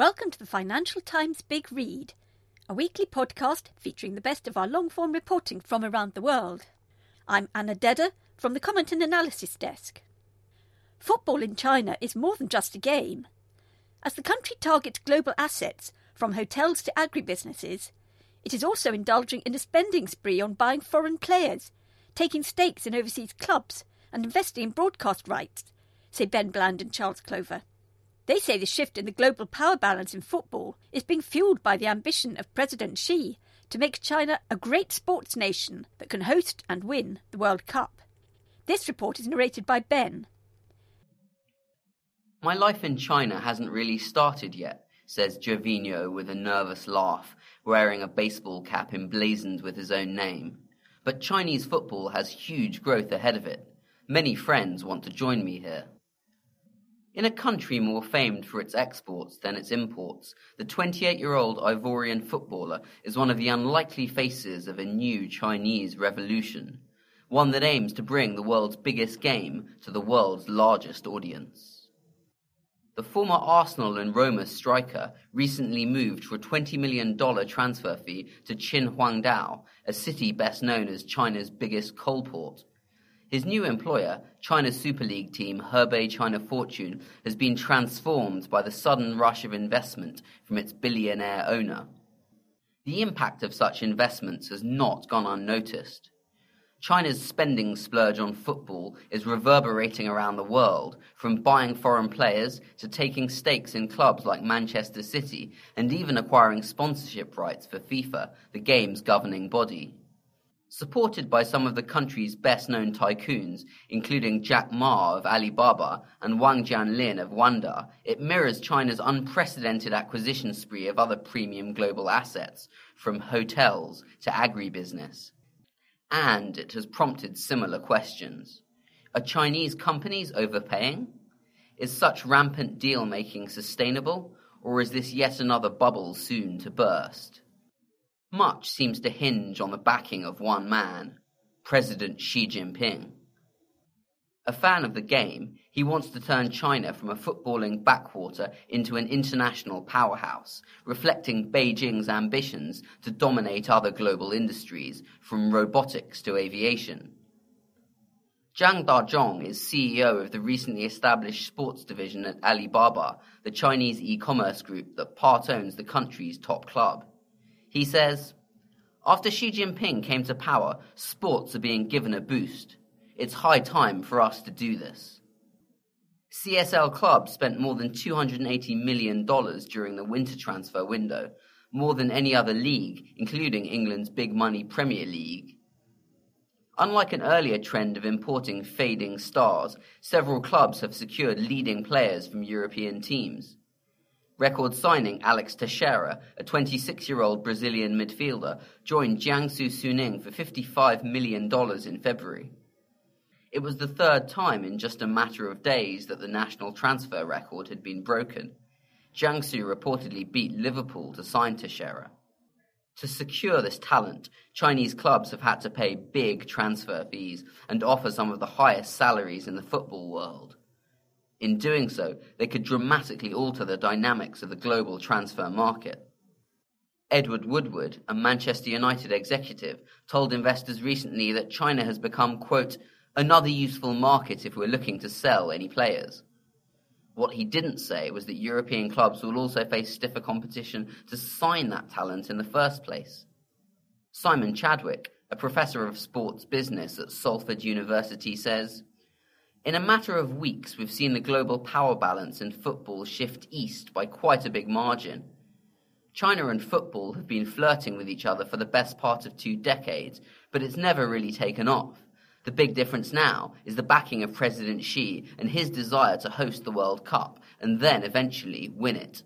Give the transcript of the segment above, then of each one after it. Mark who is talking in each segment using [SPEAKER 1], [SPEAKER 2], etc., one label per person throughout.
[SPEAKER 1] Welcome to the Financial Times Big Read, a weekly podcast featuring the best of our long form reporting from around the world. I'm Anna Dedder from the Comment and Analysis Desk. Football in China is more than just a game. As the country targets global assets, from hotels to agribusinesses, it is also indulging in a spending spree on buying foreign players, taking stakes in overseas clubs, and investing in broadcast rights, say Ben Bland and Charles Clover. They say the shift in the global power balance in football is being fueled by the ambition of President Xi to make China a great sports nation that can host and win the World Cup. This report is narrated by Ben.
[SPEAKER 2] My life in China hasn't really started yet, says Gervinho with a nervous laugh, wearing a baseball cap emblazoned with his own name. But Chinese football has huge growth ahead of it. Many friends want to join me here. In a country more famed for its exports than its imports, the 28 year old Ivorian footballer is one of the unlikely faces of a new Chinese revolution, one that aims to bring the world's biggest game to the world's largest audience. The former Arsenal and Roma striker recently moved for a $20 million transfer fee to Qinhuangdao, a city best known as China's biggest coal port. His new employer, China's Super League team Hebei China Fortune, has been transformed by the sudden rush of investment from its billionaire owner. The impact of such investments has not gone unnoticed. China's spending splurge on football is reverberating around the world, from buying foreign players to taking stakes in clubs like Manchester City and even acquiring sponsorship rights for FIFA, the game's governing body. Supported by some of the country's best-known tycoons, including Jack Ma of Alibaba and Wang Jianlin of Wanda, it mirrors China's unprecedented acquisition spree of other premium global assets, from hotels to agribusiness. And it has prompted similar questions. Are Chinese companies overpaying? Is such rampant deal-making sustainable, or is this yet another bubble soon to burst? Much seems to hinge on the backing of one man, President Xi Jinping. A fan of the game, he wants to turn China from a footballing backwater into an international powerhouse, reflecting Beijing's ambitions to dominate other global industries, from robotics to aviation. Zhang Dazhong is CEO of the recently established sports division at Alibaba, the Chinese e-commerce group that part owns the country's top club. He says, After Xi Jinping came to power, sports are being given a boost. It's high time for us to do this. CSL Club spent more than $280 million during the winter transfer window, more than any other league, including England's big money Premier League. Unlike an earlier trend of importing fading stars, several clubs have secured leading players from European teams. Record signing Alex Teixeira, a 26-year-old Brazilian midfielder, joined Jiangsu Suning for $55 million in February. It was the third time in just a matter of days that the national transfer record had been broken. Jiangsu reportedly beat Liverpool to sign Teixeira. To secure this talent, Chinese clubs have had to pay big transfer fees and offer some of the highest salaries in the football world. In doing so, they could dramatically alter the dynamics of the global transfer market. Edward Woodward, a Manchester United executive, told investors recently that China has become, quote, another useful market if we're looking to sell any players. What he didn't say was that European clubs will also face stiffer competition to sign that talent in the first place. Simon Chadwick, a professor of sports business at Salford University, says, in a matter of weeks, we've seen the global power balance in football shift east by quite a big margin. China and football have been flirting with each other for the best part of two decades, but it's never really taken off. The big difference now is the backing of President Xi and his desire to host the World Cup and then eventually win it.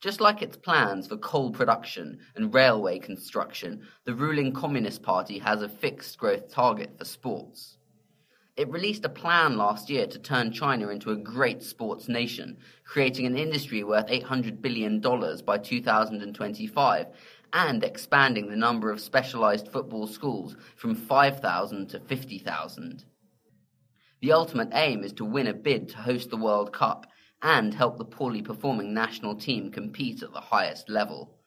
[SPEAKER 2] Just like its plans for coal production and railway construction, the ruling Communist Party has a fixed growth target for sports. It released a plan last year to turn China into a great sports nation, creating an industry worth $800 billion by 2025 and expanding the number of specialized football schools from 5,000 to 50,000. The ultimate aim is to win a bid to host the World Cup and help the poorly performing national team compete at the highest level.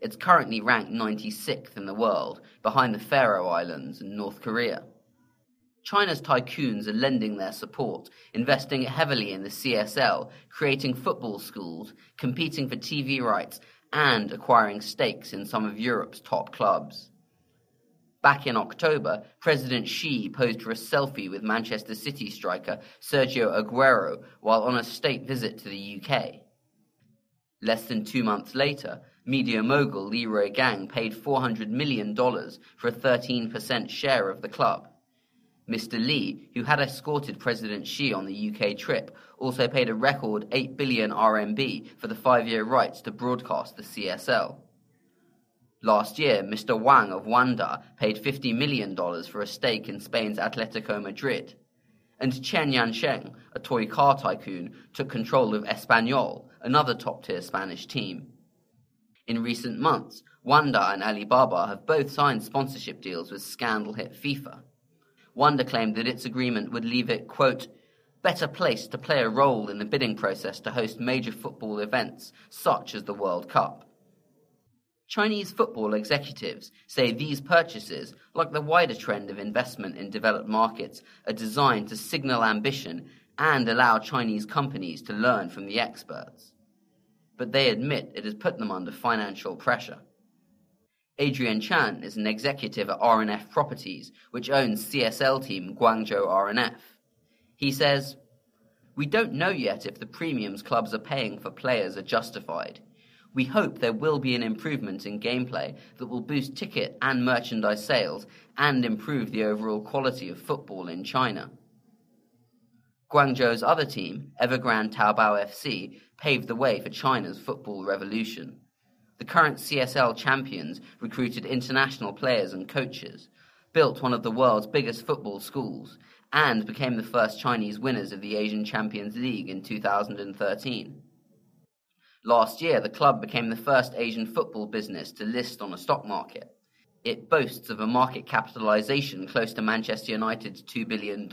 [SPEAKER 2] It's currently ranked 96th in the world, behind the Faroe Islands and North Korea. China's tycoons are lending their support, investing heavily in the CSL, creating football schools, competing for TV rights, and acquiring stakes in some of Europe's top clubs. Back in October, President Xi posed for a selfie with Manchester City striker Sergio Aguero while on a state visit to the UK. Less than two months later, media mogul Li Ruigang paid $400 million for a 13% share of the club. Mr. Li, who had escorted President Xi on the UK trip, also paid a record 8 billion RMB for the five-year rights to broadcast the CSL. Last year, Mr. Wang of Wanda paid $50 million for a stake in Spain's Atletico Madrid. And Chen Yansheng, a toy car tycoon, took control of Espanyol, another top-tier Spanish team. In recent months, Wanda and Alibaba have both signed sponsorship deals with scandal hit FIFA. Wanda claimed that its agreement would leave it, quote, better placed to play a role in the bidding process to host major football events such as the World Cup. Chinese football executives say these purchases, like the wider trend of investment in developed markets, are designed to signal ambition and allow Chinese companies to learn from the experts. But they admit it has put them under financial pressure. Adrian Chan is an executive at R&F Properties, which owns CSL team Guangzhou R&F. He says, We don't know yet if the premiums clubs are paying for players are justified. We hope there will be an improvement in gameplay that will boost ticket and merchandise sales and improve the overall quality of football in China. Guangzhou's other team, Evergrande Taobao FC, paved the way for China's football revolution. The current CSL champions recruited international players and coaches, built one of the world's biggest football schools, and became the first Chinese winners of the Asian Champions League in 2013. Last year, the club became the first Asian football business to list on a stock market. It boasts of a market capitalization close to Manchester United's $2 billion,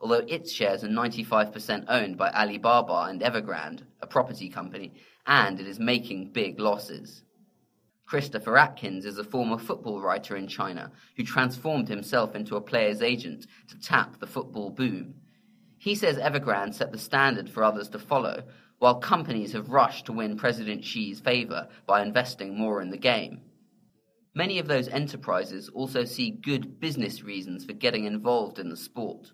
[SPEAKER 2] although its shares are 95% owned by Alibaba and Evergrande, a property company, and it is making big losses. Christopher Atkins is a former football writer in China who transformed himself into a player's agent to tap the football boom. He says Evergrande set the standard for others to follow, while companies have rushed to win President Xi's favor by investing more in the game. Many of those enterprises also see good business reasons for getting involved in the sport.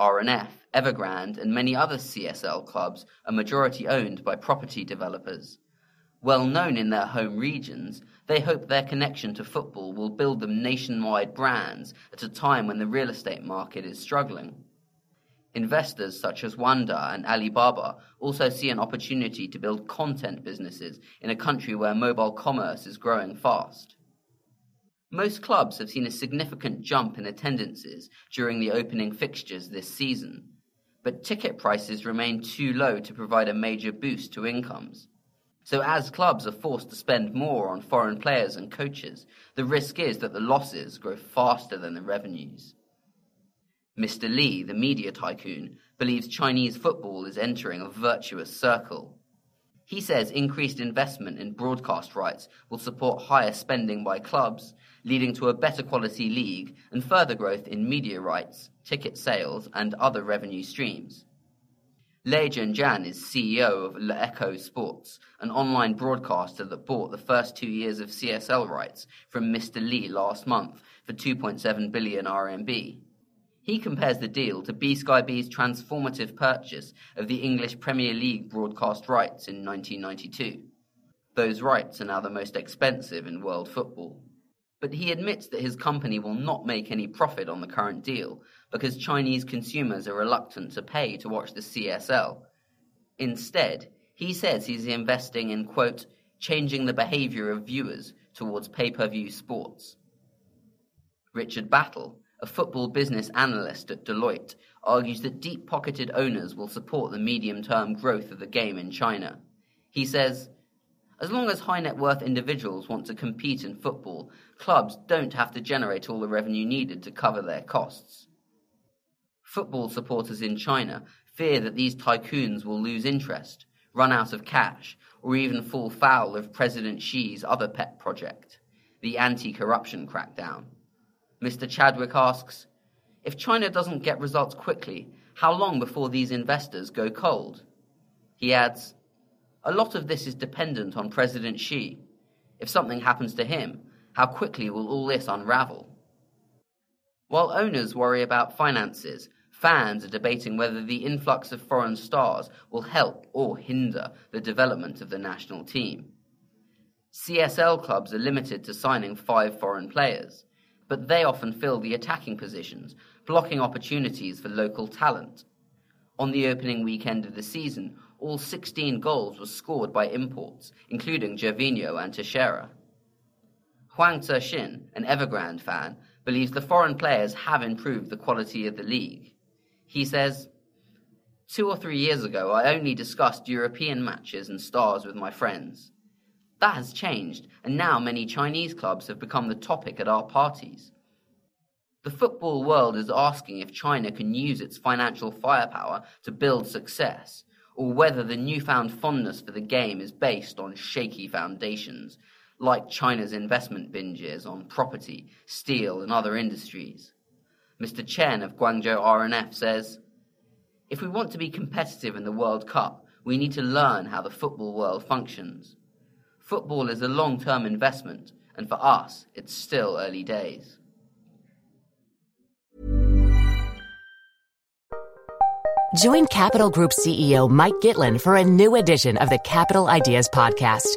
[SPEAKER 2] R&F, Evergrande, and many other CSL clubs are majority owned by property developers. Well known in their home regions, they hope their connection to football will build them nationwide brands at a time when the real estate market is struggling. Investors such as Wanda and Alibaba also see an opportunity to build content businesses in a country where mobile commerce is growing fast. Most clubs have seen a significant jump in attendances during the opening fixtures this season, but ticket prices remain too low to provide a major boost to incomes. So as clubs are forced to spend more on foreign players and coaches, the risk is that the losses grow faster than the revenues. Mr. Li, the media tycoon, believes Chinese football is entering a virtuous circle. He says increased investment in broadcast rights will support higher spending by clubs leading to a better quality league and further growth in media rights, ticket sales, and other revenue streams. Lei Zhenjian is CEO of LeEco Sports, an online broadcaster that bought the first two years of CSL rights from Mr. Li last month for 2.7 billion RMB. He compares the deal to BSkyB's transformative purchase of the English Premier League broadcast rights in 1992. Those rights are now the most expensive in world football. But he admits that his company will not make any profit on the current deal because Chinese consumers are reluctant to pay to watch the CSL. Instead, he says he's investing in, quote, changing the behavior of viewers towards pay per view sports. Richard Battle, a football business analyst at Deloitte, argues that deep pocketed owners will support the medium term growth of the game in China. He says, as long as high net worth individuals want to compete in football, clubs don't have to generate all the revenue needed to cover their costs. Football supporters in China fear that these tycoons will lose interest, run out of cash, or even fall foul of President Xi's other pet project, the anti corruption crackdown. Mr. Chadwick asks If China doesn't get results quickly, how long before these investors go cold? He adds a lot of this is dependent on President Xi. If something happens to him, how quickly will all this unravel? While owners worry about finances, fans are debating whether the influx of foreign stars will help or hinder the development of the national team. CSL clubs are limited to signing five foreign players, but they often fill the attacking positions, blocking opportunities for local talent. On the opening weekend of the season, all 16 goals were scored by imports, including Gervinho and Teixeira. Huang Zexin, an Evergrande fan, believes the foreign players have improved the quality of the league. He says, Two or three years ago, I only discussed European matches and stars with my friends. That has changed, and now many Chinese clubs have become the topic at our parties. The football world is asking if China can use its financial firepower to build success, or whether the newfound fondness for the game is based on shaky foundations, like China's investment binges on property, steel, and other industries. Mr. Chen of Guangzhou R&F says, If we want to be competitive in the World Cup, we need to learn how the football world functions. Football is a long term investment, and for us, it's still early days.
[SPEAKER 3] Join Capital Group CEO Mike Gitlin for a new edition of the Capital Ideas Podcast.